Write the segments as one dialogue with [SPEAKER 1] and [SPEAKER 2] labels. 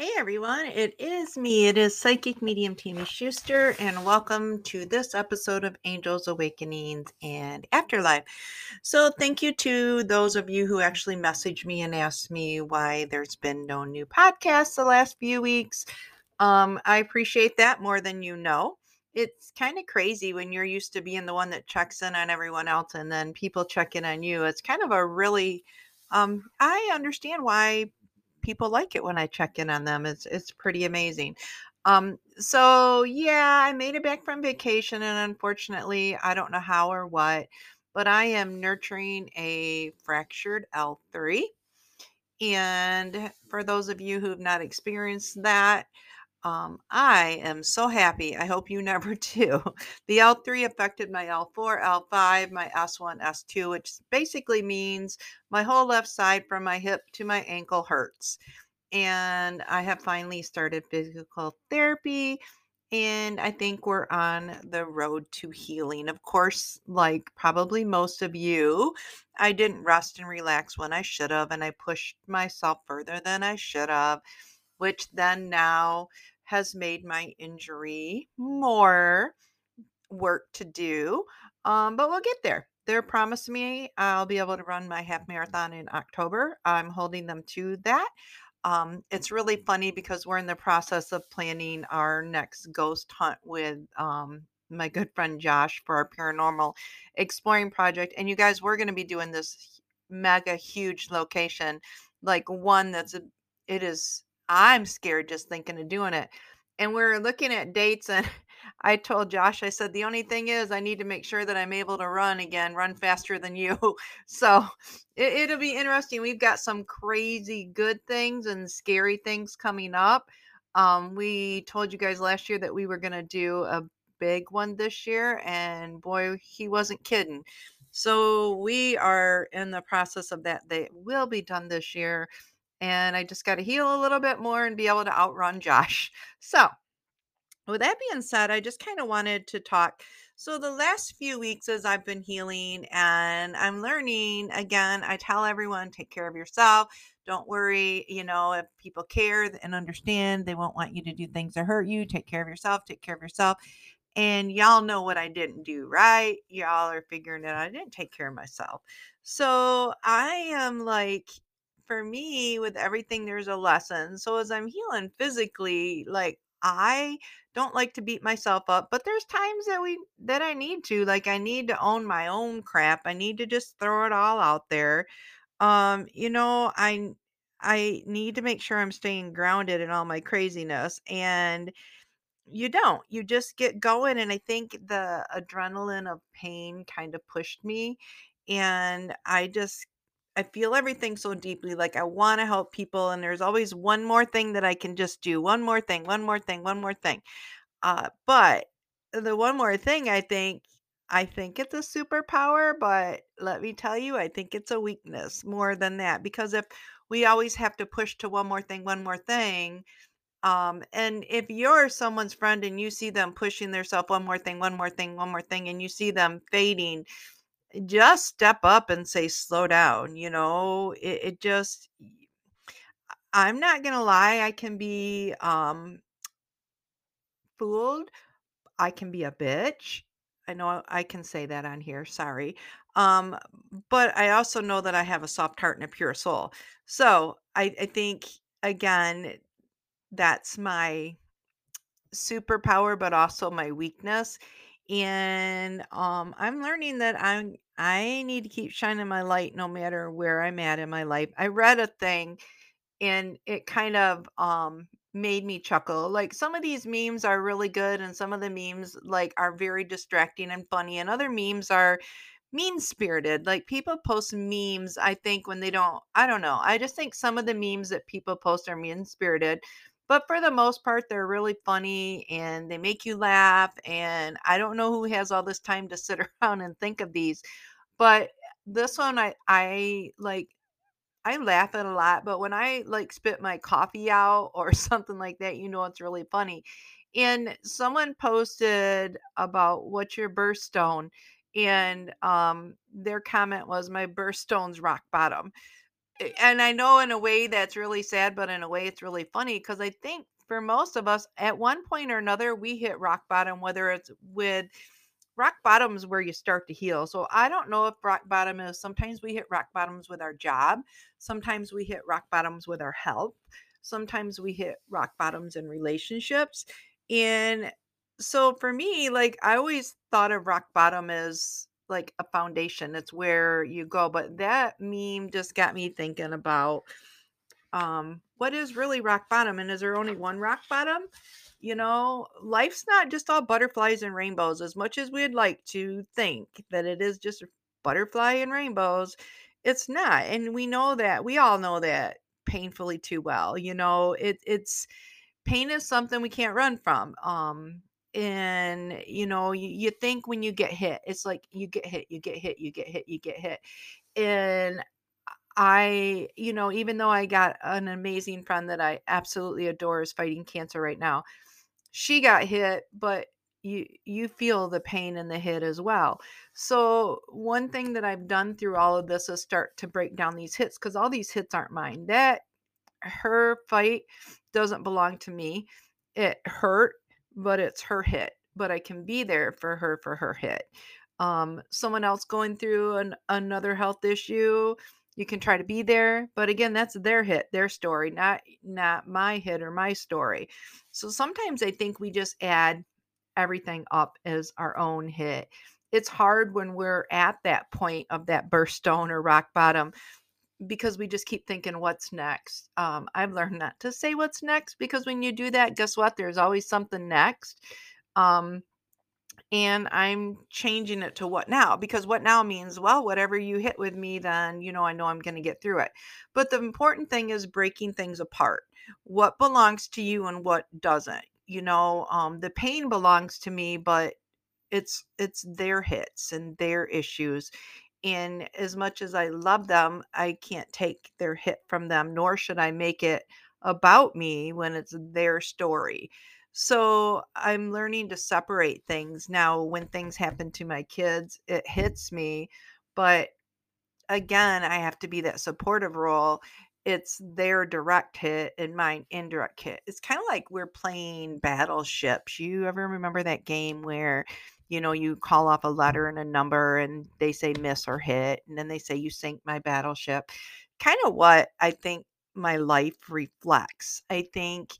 [SPEAKER 1] Hey everyone, it is me. It is Psychic Medium Tammy Schuster, and welcome to this episode of Angels Awakenings and Afterlife. So, thank you to those of you who actually messaged me and asked me why there's been no new podcasts the last few weeks. Um, I appreciate that more than you know. It's kind of crazy when you're used to being the one that checks in on everyone else and then people check in on you. It's kind of a really um, I understand why people like it when I check in on them. It's it's pretty amazing. Um, so yeah, I made it back from vacation, and unfortunately, I don't know how or what, but I am nurturing a fractured L3. And for those of you who have not experienced that, um, I am so happy. I hope you never do. The L3 affected my L4, L5, my S1, S2, which basically means my whole left side from my hip to my ankle hurts. And I have finally started physical therapy. And I think we're on the road to healing. Of course, like probably most of you, I didn't rest and relax when I should have, and I pushed myself further than I should have which then now has made my injury more work to do. Um, but we'll get there. They're promising me I'll be able to run my half marathon in October. I'm holding them to that. Um, it's really funny because we're in the process of planning our next ghost hunt with um, my good friend Josh for our paranormal exploring project. And you guys, we're going to be doing this mega huge location, like one that's a, it is I'm scared just thinking of doing it. And we're looking at dates and I told Josh, I said, the only thing is I need to make sure that I'm able to run again, run faster than you. So it, will be interesting. We've got some crazy good things and scary things coming up. Um, we told you guys last year that we were going to do a big one this year, and boy, he wasn't kidding. So we are in the process of that. They will be done this year and I just got to heal a little bit more and be able to outrun Josh. So, with that being said, I just kind of wanted to talk. So, the last few weeks as I've been healing and I'm learning again, I tell everyone take care of yourself. Don't worry, you know, if people care and understand, they won't want you to do things that hurt you. Take care of yourself, take care of yourself. And y'all know what I didn't do, right? Y'all are figuring it out. I didn't take care of myself. So I am like for me, with everything, there's a lesson. So as I'm healing physically, like I don't like to beat myself up, but there's times that we that I need to. Like I need to own my own crap. I need to just throw it all out there. Um, you know, I I need to make sure I'm staying grounded in all my craziness. And you don't. You just get going. And I think the adrenaline of pain kind of pushed me. And I just I feel everything so deeply. Like I want to help people, and there's always one more thing that I can just do. One more thing, one more thing, one more thing. Uh, but the one more thing, I think, I think it's a superpower, but let me tell you, I think it's a weakness more than that. Because if we always have to push to one more thing, one more thing, um, and if you're someone's friend and you see them pushing themselves one more thing, one more thing, one more thing, and you see them fading, just step up and say slow down you know? It, it just i'm not gonna lie i can be um fooled. I can be a bitch. I know i can say that on here sorry. Um but i also know that i have a soft heart and a pure soul. So i i think again that's my superpower but also my weakness. And um i'm learning that i'm i need to keep shining my light no matter where i'm at in my life. I read a thing and it kind of um made me chuckle. Like some of these memes are really good and some of the memes like are very distracting and funny and other memes are mean spirited like people post memes i think when they don't i don't know. I just think some of the memes that people post are mean spirited but for the most part, they're really funny and they make you laugh. And I don't know who has all this time to sit around and think of these, but this one I I like I laugh at a lot, but when I like spit my coffee out or something like that, you know it's really funny. And someone posted about what's your birthstone, and um, their comment was my birthstone's rock bottom and I know in a way that's really sad, but in a way it's really funny because I think for most of us, at one point or another, we hit rock bottom, whether it's with rock bottom is where you start to heal. So I don't know if rock bottom is sometimes we hit rock bottoms with our job, sometimes we hit rock bottoms with our health, sometimes we hit rock bottoms in relationships. And so for me, like I always thought of rock bottom as like a foundation. It's where you go. But that meme just got me thinking about um what is really rock bottom and is there only one rock bottom? You know, life's not just all butterflies and rainbows as much as we'd like to think that it is just butterfly and rainbows. It's not. And we know that. We all know that painfully too well. You know, it it's pain is something we can't run from. Um and you know you, you think when you get hit it's like you get hit you get hit you get hit you get hit and i you know even though i got an amazing friend that i absolutely adore is fighting cancer right now she got hit but you you feel the pain and the hit as well so one thing that i've done through all of this is start to break down these hits because all these hits aren't mine that her fight doesn't belong to me it hurt but it's her hit. But I can be there for her for her hit. Um, someone else going through an, another health issue, you can try to be there, but again, that's their hit, their story, not not my hit or my story. So sometimes I think we just add everything up as our own hit. It's hard when we're at that point of that burst stone or rock bottom because we just keep thinking what's next um, i've learned not to say what's next because when you do that guess what there's always something next um, and i'm changing it to what now because what now means well whatever you hit with me then you know i know i'm going to get through it but the important thing is breaking things apart what belongs to you and what doesn't you know um, the pain belongs to me but it's it's their hits and their issues and as much as I love them, I can't take their hit from them, nor should I make it about me when it's their story. So I'm learning to separate things. Now, when things happen to my kids, it hits me. But again, I have to be that supportive role. It's their direct hit and mine indirect hit. It's kind of like we're playing battleships. You ever remember that game where you know, you call off a letter and a number and they say miss or hit, and then they say you sink my battleship. Kind of what I think my life reflects. I think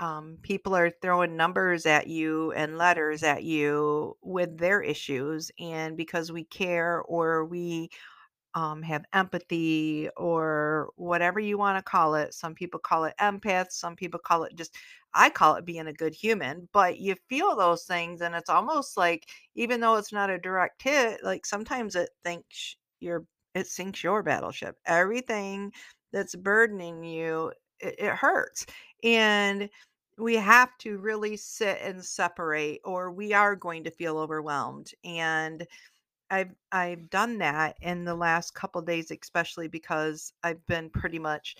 [SPEAKER 1] um, people are throwing numbers at you and letters at you with their issues. And because we care or we um, have empathy or whatever you want to call it. Some people call it empath. Some people call it just, I call it being a good human. But you feel those things, and it's almost like, even though it's not a direct hit, like sometimes it thinks you're, it sinks your battleship. Everything that's burdening you, it, it hurts. And we have to really sit and separate, or we are going to feel overwhelmed. And I've I've done that in the last couple days, especially because I've been pretty much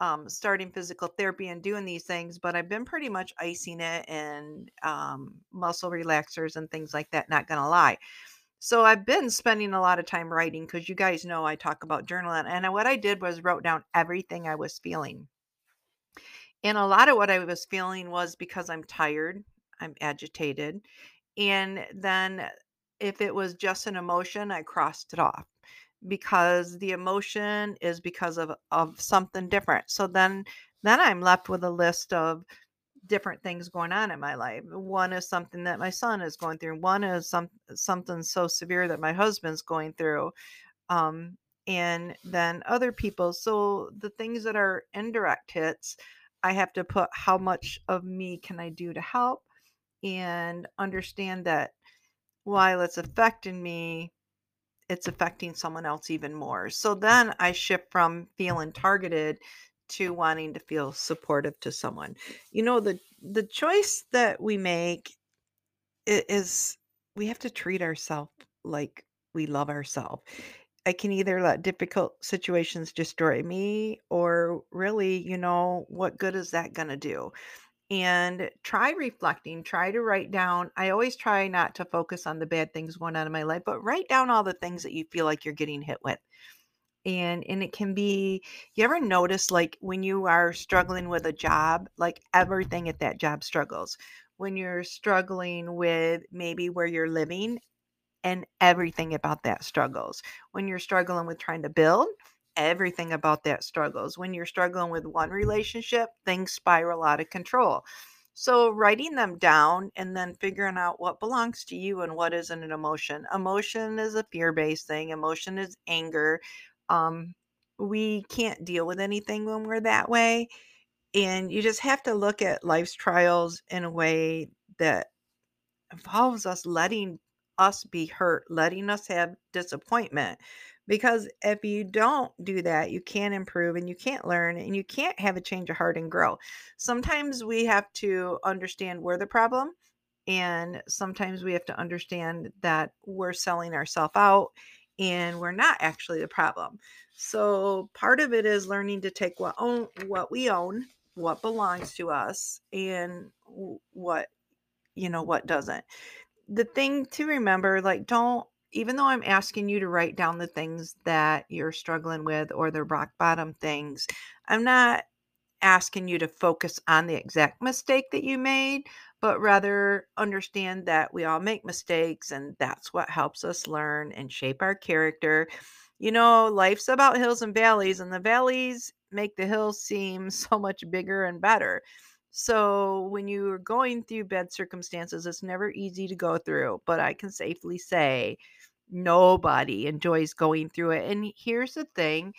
[SPEAKER 1] um, starting physical therapy and doing these things, but I've been pretty much icing it and um, muscle relaxers and things like that. Not gonna lie. So I've been spending a lot of time writing because you guys know I talk about journaling, and what I did was wrote down everything I was feeling. And a lot of what I was feeling was because I'm tired, I'm agitated, and then if it was just an emotion, I crossed it off because the emotion is because of of something different. So then then I'm left with a list of different things going on in my life. One is something that my son is going through. One is some something so severe that my husband's going through. Um, and then other people. So the things that are indirect hits, I have to put how much of me can I do to help and understand that while it's affecting me, it's affecting someone else even more. So then I shift from feeling targeted to wanting to feel supportive to someone. You know, the the choice that we make is we have to treat ourselves like we love ourselves. I can either let difficult situations destroy me or really, you know, what good is that going to do? and try reflecting, try to write down. I always try not to focus on the bad things going on in my life, but write down all the things that you feel like you're getting hit with and and it can be you ever notice like when you are struggling with a job like everything at that job struggles when you're struggling with maybe where you're living and everything about that struggles when you're struggling with trying to build everything about that struggles when you're struggling with one relationship things spiral out of control so writing them down and then figuring out what belongs to you and what isn't an emotion. Emotion is a fear-based thing. Emotion is anger. Um, we can't deal with anything when we're that way. And you just have to look at life's trials in a way that involves us letting us be hurt, letting us have disappointment. Because if you don't do that, you can't improve and you can't learn and you can't have a change of heart and grow. Sometimes we have to understand we're the problem. And sometimes we have to understand that we're selling ourselves out and we're not actually the problem. So part of it is learning to take what own what we own, what belongs to us, and what you know what doesn't. The thing to remember, like don't even though I'm asking you to write down the things that you're struggling with or the rock bottom things, I'm not asking you to focus on the exact mistake that you made, but rather understand that we all make mistakes and that's what helps us learn and shape our character. You know, life's about hills and valleys, and the valleys make the hills seem so much bigger and better. So, when you're going through bad circumstances, it's never easy to go through, but I can safely say Nobody enjoys going through it. And here's the thing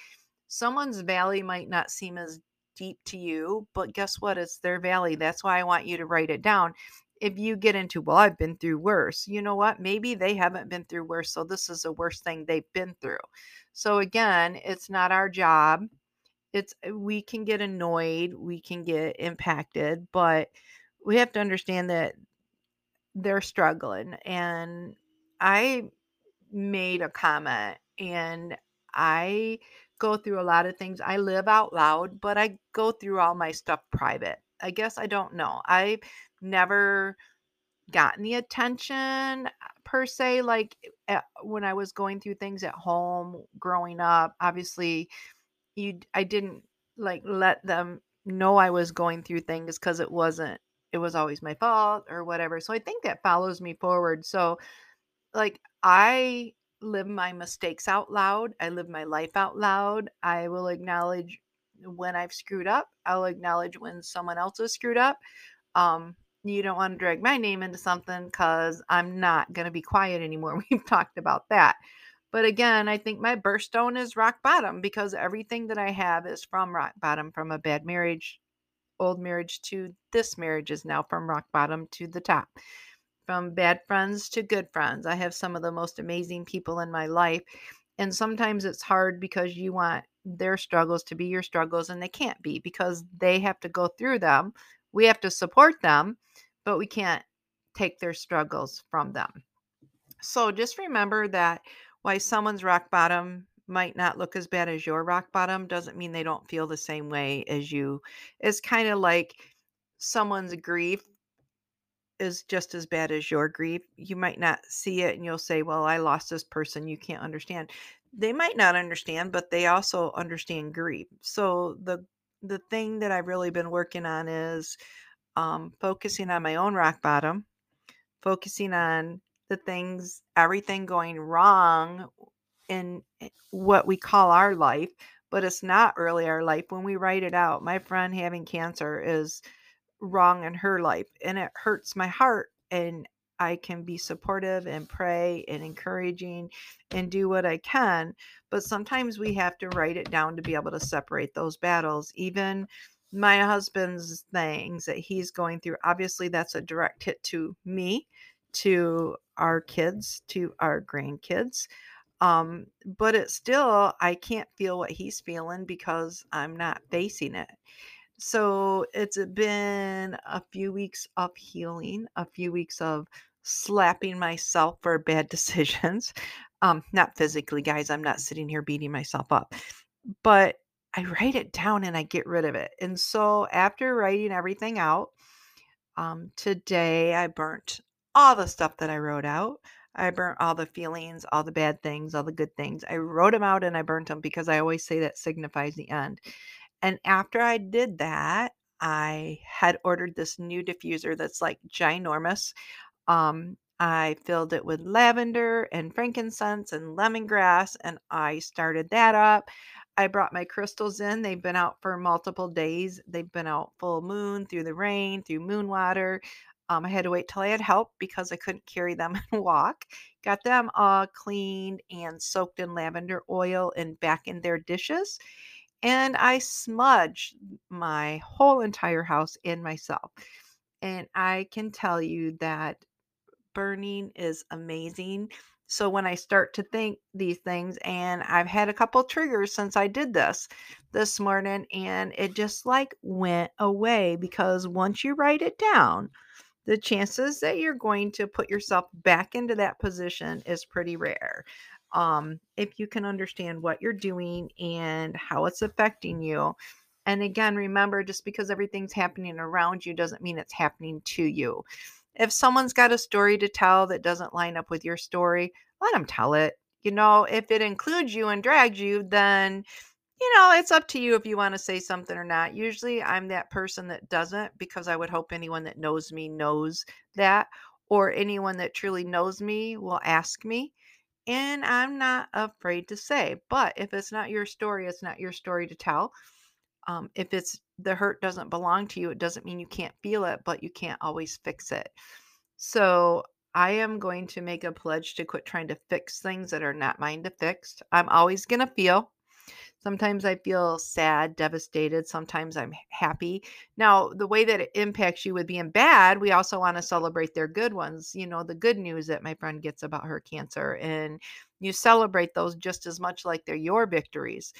[SPEAKER 1] someone's valley might not seem as deep to you, but guess what? It's their valley. That's why I want you to write it down. If you get into, well, I've been through worse, you know what? Maybe they haven't been through worse. So this is the worst thing they've been through. So again, it's not our job. It's we can get annoyed, we can get impacted, but we have to understand that they're struggling. And I made a comment and I go through a lot of things. I live out loud, but I go through all my stuff private. I guess I don't know. I've never gotten the attention uh, per se like at, when I was going through things at home growing up. Obviously, you I didn't like let them know I was going through things cuz it wasn't it was always my fault or whatever. So I think that follows me forward. So like I live my mistakes out loud. I live my life out loud. I will acknowledge when I've screwed up. I'll acknowledge when someone else has screwed up. Um, you don't want to drag my name into something because I'm not going to be quiet anymore. We've talked about that. But again, I think my birthstone is rock bottom because everything that I have is from rock bottom, from a bad marriage, old marriage to this marriage is now from rock bottom to the top from bad friends to good friends. I have some of the most amazing people in my life. And sometimes it's hard because you want their struggles to be your struggles, and they can't be because they have to go through them. We have to support them, but we can't take their struggles from them. So just remember that why someone's rock bottom might not look as bad as your rock bottom doesn't mean they don't feel the same way as you. It's kind of like someone's grief is just as bad as your grief. You might not see it and you'll say, Well, I lost this person. You can't understand. They might not understand, but they also understand grief. So the the thing that I've really been working on is um, focusing on my own rock bottom, focusing on the things, everything going wrong in eh, what we call our life, but it's not really our life. When we write it out, my friend having cancer is wrong in her life and it hurts my heart and I can be supportive and pray and encouraging and do what I can. But sometimes we have to write it down to be able to separate those battles. Even my husband's things that he's going through, obviously, that's a direct hit to me, to our kids, to our grandkids. Um, but it's still, I can't feel what he's feeling because I'm not facing it. So it's been a few weeks of healing, a few weeks of slapping myself for bad decisions. Um, not physically, guys. I'm not sitting here beating myself up, but I write it down and I get rid of it. And so after writing everything out, um, today I burnt all the stuff that I wrote out. I burnt all the feelings, all the bad things, all the good things. I wrote them out and I burnt them because I always say that signifies the end. And after I did that, I had ordered this new diffuser that's like ginormous. Um, I filled it with lavender and frankincense and lemongrass, and I started that up. I brought my crystals in. They've been out for multiple days. They've been out full moon, through the rain, through moon water. Um, I had to wait till I had help because I couldn't carry them and walk. Got them all cleaned and soaked in lavender oil and back in their dishes. And I smudged my whole entire house and myself. And I can tell you that burning is amazing. So when I start to think these things, and I've had a couple triggers since I did this this morning, and it just like went away because once you write it down, the chances that you're going to put yourself back into that position is pretty rare. Um, if you can understand what you're doing and how it's affecting you. And again, remember just because everything's happening around you doesn't mean it's happening to you. If someone's got a story to tell that doesn't line up with your story, let them tell it. You know, if it includes you and drags you, then you know, it's up to you if you want to say something or not. Usually I'm that person that doesn't because I would hope anyone that knows me knows that, or anyone that truly knows me will ask me. And I'm not afraid to say, but if it's not your story, it's not your story to tell. Um, if it's the hurt doesn't belong to you, it doesn't mean you can't feel it, but you can't always fix it. So I am going to make a pledge to quit trying to fix things that are not mine to fix. I'm always going to feel. Sometimes I feel sad, devastated. Sometimes I'm happy. Now, the way that it impacts you with being bad, we also want to celebrate their good ones. You know, the good news that my friend gets about her cancer. And you celebrate those just as much like they're your victories.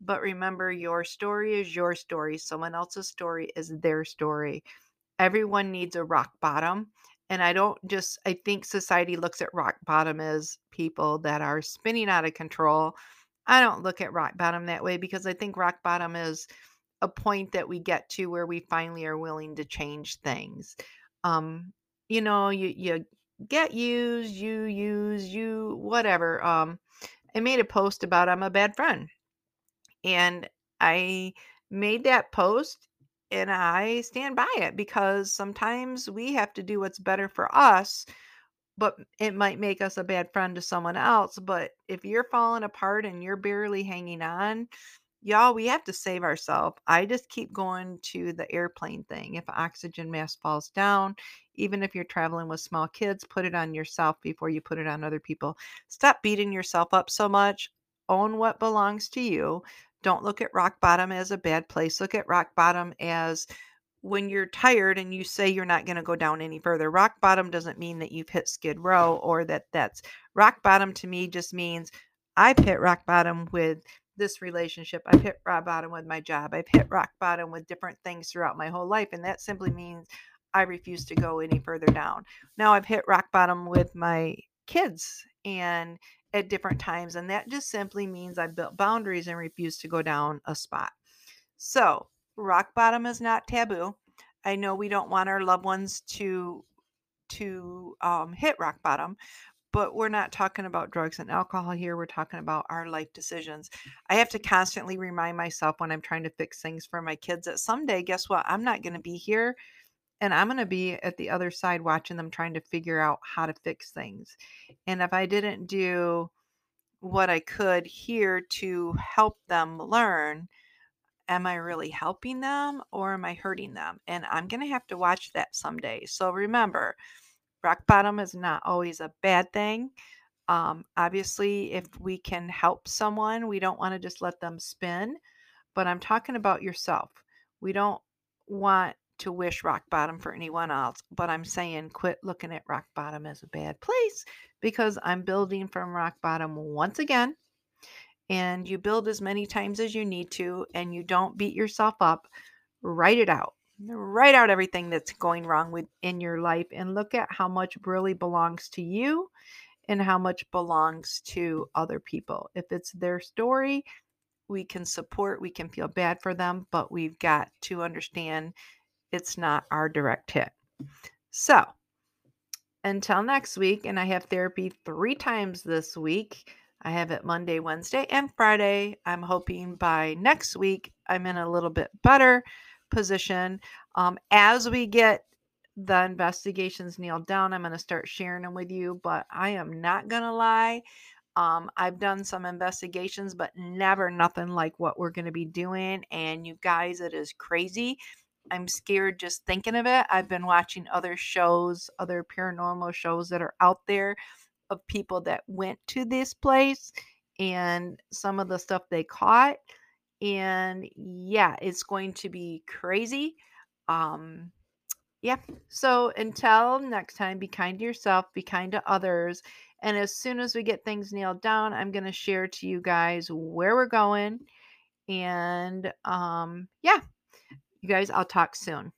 [SPEAKER 1] But remember, your story is your story. Someone else's story is their story. Everyone needs a rock bottom. And I don't just, I think society looks at rock bottom as people that are spinning out of control I don't look at rock bottom that way because I think rock bottom is a point that we get to where we finally are willing to change things. Um, you know, you you get used, you use, you whatever. Um, I made a post about I'm a bad friend. And I made that post and I stand by it because sometimes we have to do what's better for us but it might make us a bad friend to someone else. But if you're falling apart and you're barely hanging on, y'all, we have to save ourselves. I just keep going to the airplane thing. If oxygen mask falls down, even if you're traveling with small kids, put it on yourself before you put it on other people. Stop beating yourself up so much. Own what belongs to you. Don't look at rock bottom as a bad place. Look at rock bottom as when you're tired and you say you're not going to go down any further. Rock bottom doesn't mean that you've hit skid row or that that's rock bottom to me just means I've hit rock bottom with this relationship. I've hit rock bottom with my job. I've hit rock bottom with different things throughout my whole life. And that simply means I refuse to go any further down. Now I've hit rock bottom with my kids and at different times. And that just simply means I've built boundaries and refuse to go down a spot. So rock bottom is not taboo. I know we don't want our loved ones to to um, hit rock bottom, but we're not talking about drugs and alcohol here. We're talking about our life decisions. I have to constantly remind myself when I'm trying to fix things for my kids that someday, guess what? I'm not going to be here and I'm going to be at the other side watching them trying to figure out how to fix things. And if I didn't do what I could here to help them learn, am I really helping them or am I hurting them? And I'm going to have to watch that someday. So remember, rock bottom is not always a bad thing. Um, obviously, if we can help someone, we don't want to just let them spin. But I'm talking about yourself. We don't want to wish rock bottom for anyone else, but I'm saying quit looking at rock bottom as a bad place because I'm building from rock bottom once again and you build as many times as you need to and you don't beat yourself up write it out write out everything that's going wrong with in your life and look at how much really belongs to you and how much belongs to other people if it's their story we can support we can feel bad for them but we've got to understand it's not our direct hit so until next week, and I have therapy three times this week. I have it Monday, Wednesday, and Friday. I'm hoping by next week I'm in a little bit better position. Um, as we get the investigations nailed down, I'm going to start sharing them with you. But I am not going to lie. Um, I've done some investigations, but never nothing like what we're going to be doing. And you guys, it is crazy. I'm scared just thinking of it. I've been watching other shows, other paranormal shows that are out there of people that went to this place and some of the stuff they caught. And yeah, it's going to be crazy. Um, yeah. So until next time, be kind to yourself, be kind to others. And as soon as we get things nailed down, I'm going to share to you guys where we're going. And um, yeah, you guys, I'll talk soon.